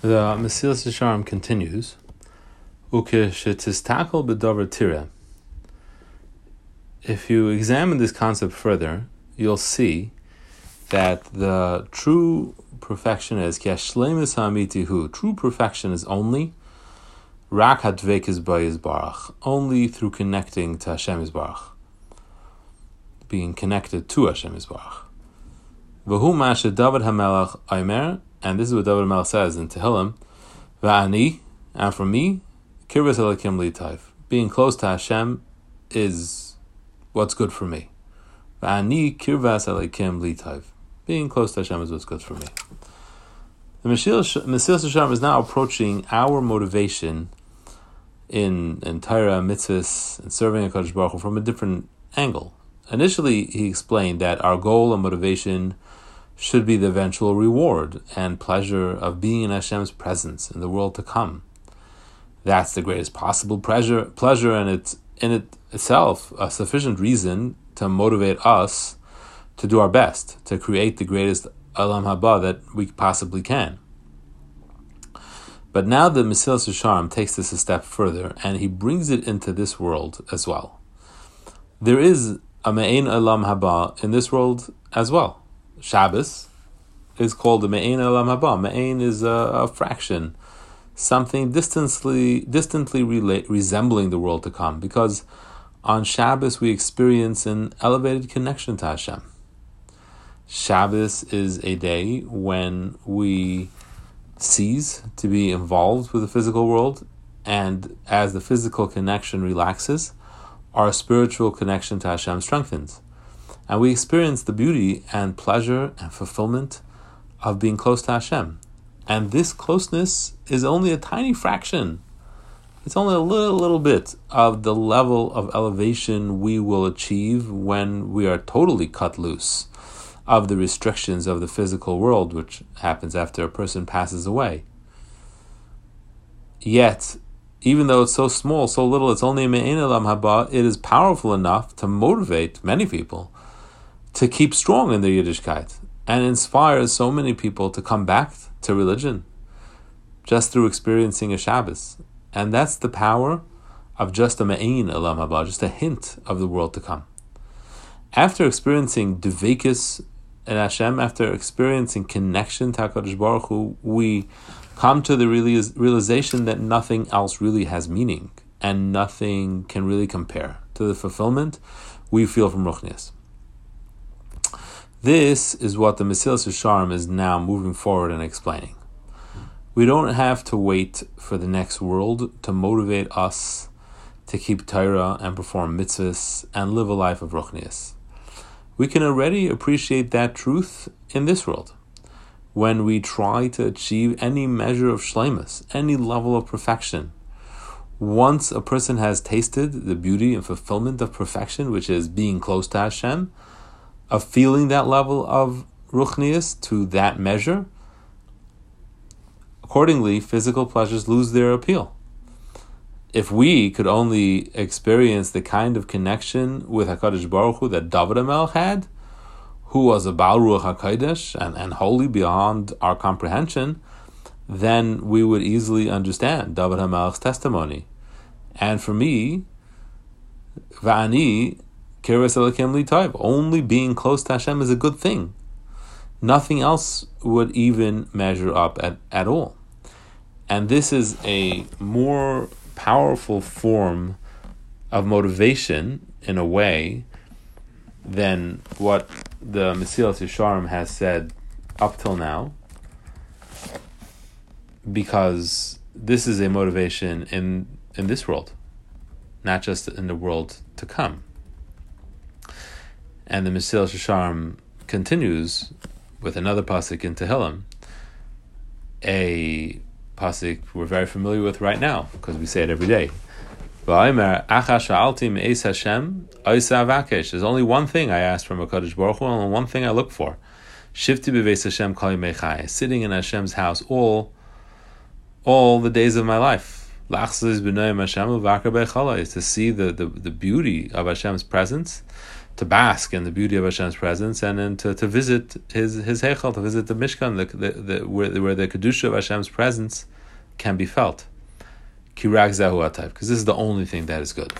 The Mesilas Yesharim continues. If you examine this concept further, you'll see that the true perfection is. True perfection is only rak hadvekis barach, only through connecting to Hashem barach, being connected to Hashem barach. V'hu mashe David Hamelach Aimer, and this is what David Hamelach says in Tehillim, Va'ani, and for me, Kirvas Elokim Litayv. Being close to Hashem is what's good for me. Va'ani Kirvas Elokim Litayv. Being close to Hashem is what's good for me. The Mesilas Hashem is now approaching our motivation in, in Torah, mitzvahs, and serving a Baruch Hu from a different angle. Initially, he explained that our goal and motivation should be the eventual reward and pleasure of being in Hashem's presence in the world to come. That's the greatest possible pleasure, pleasure, and it's in it itself a sufficient reason to motivate us to do our best to create the greatest olam haba that we possibly can. But now the Mesilas Yesharim takes this a step further, and he brings it into this world as well. There is a me'ein olam haba in this world as well. Shabbos is called the Me'ain Elam Haba. Me'ain is a, a, fraction, something distantly, distantly resembling the world to come, because on Shabbos we experience an elevated connection to Hashem. Shabbos is a day when we cease to be involved with the physical world, and as the physical connection relaxes, our spiritual connection to Hashem strengthens and we experience the beauty and pleasure and fulfillment of being close to Hashem. And this closeness is only a tiny fraction. It's only a little, little bit of the level of elevation we will achieve when we are totally cut loose of the restrictions of the physical world, which happens after a person passes away. Yet, even though it's so small, so little, it's only a me'in haba, it is powerful enough to motivate many people to keep strong in their Yiddishkeit and inspires so many people to come back to religion just through experiencing a Shabbos. And that's the power of just a Ma'in Elam Haba, just a hint of the world to come. After experiencing Dvekis and Hashem, after experiencing connection to HaKadosh Baruch Hu, we come to the realization that nothing else really has meaning and nothing can really compare to the fulfillment we feel from Ruchnias. This is what the Mesilas Yesharim is now moving forward and explaining. We don't have to wait for the next world to motivate us to keep Torah and perform mitzvahs and live a life of ruchnias. We can already appreciate that truth in this world when we try to achieve any measure of shlemus, any level of perfection. Once a person has tasted the beauty and fulfillment of perfection, which is being close to Hashem, of feeling that level of ruchnias to that measure, accordingly, physical pleasures lose their appeal. If we could only experience the kind of connection with Hakadosh Baruch Hu that David Amel had, who was a Baal Ruach Hakodesh and, and holy beyond our comprehension, then we would easily understand David Hamelch's testimony. And for me, Va'ani only being close to Hashem is a good thing. Nothing else would even measure up at, at all. And this is a more powerful form of motivation in a way than what the Mesilas Yesharim has said up till now, because this is a motivation in in this world, not just in the world to come. And the Mesilas Yesharim continues with another pasuk in Tehillim, a pasuk we're very familiar with right now because we say it every day. There's only one thing I ask from Hakadosh Baruch Hu, only one thing I look for. Shifti Hashem sitting in Hashem's house all, all the days of my life. Is to see the, the, the beauty of Hashem's presence to bask in the beauty of Hashem's presence, and then to, to visit his his heichal, to visit the Mishkan, the, the, the, where, where the kedusha of Hashem's presence can be felt. Kirak zahu because this is the only thing that is good.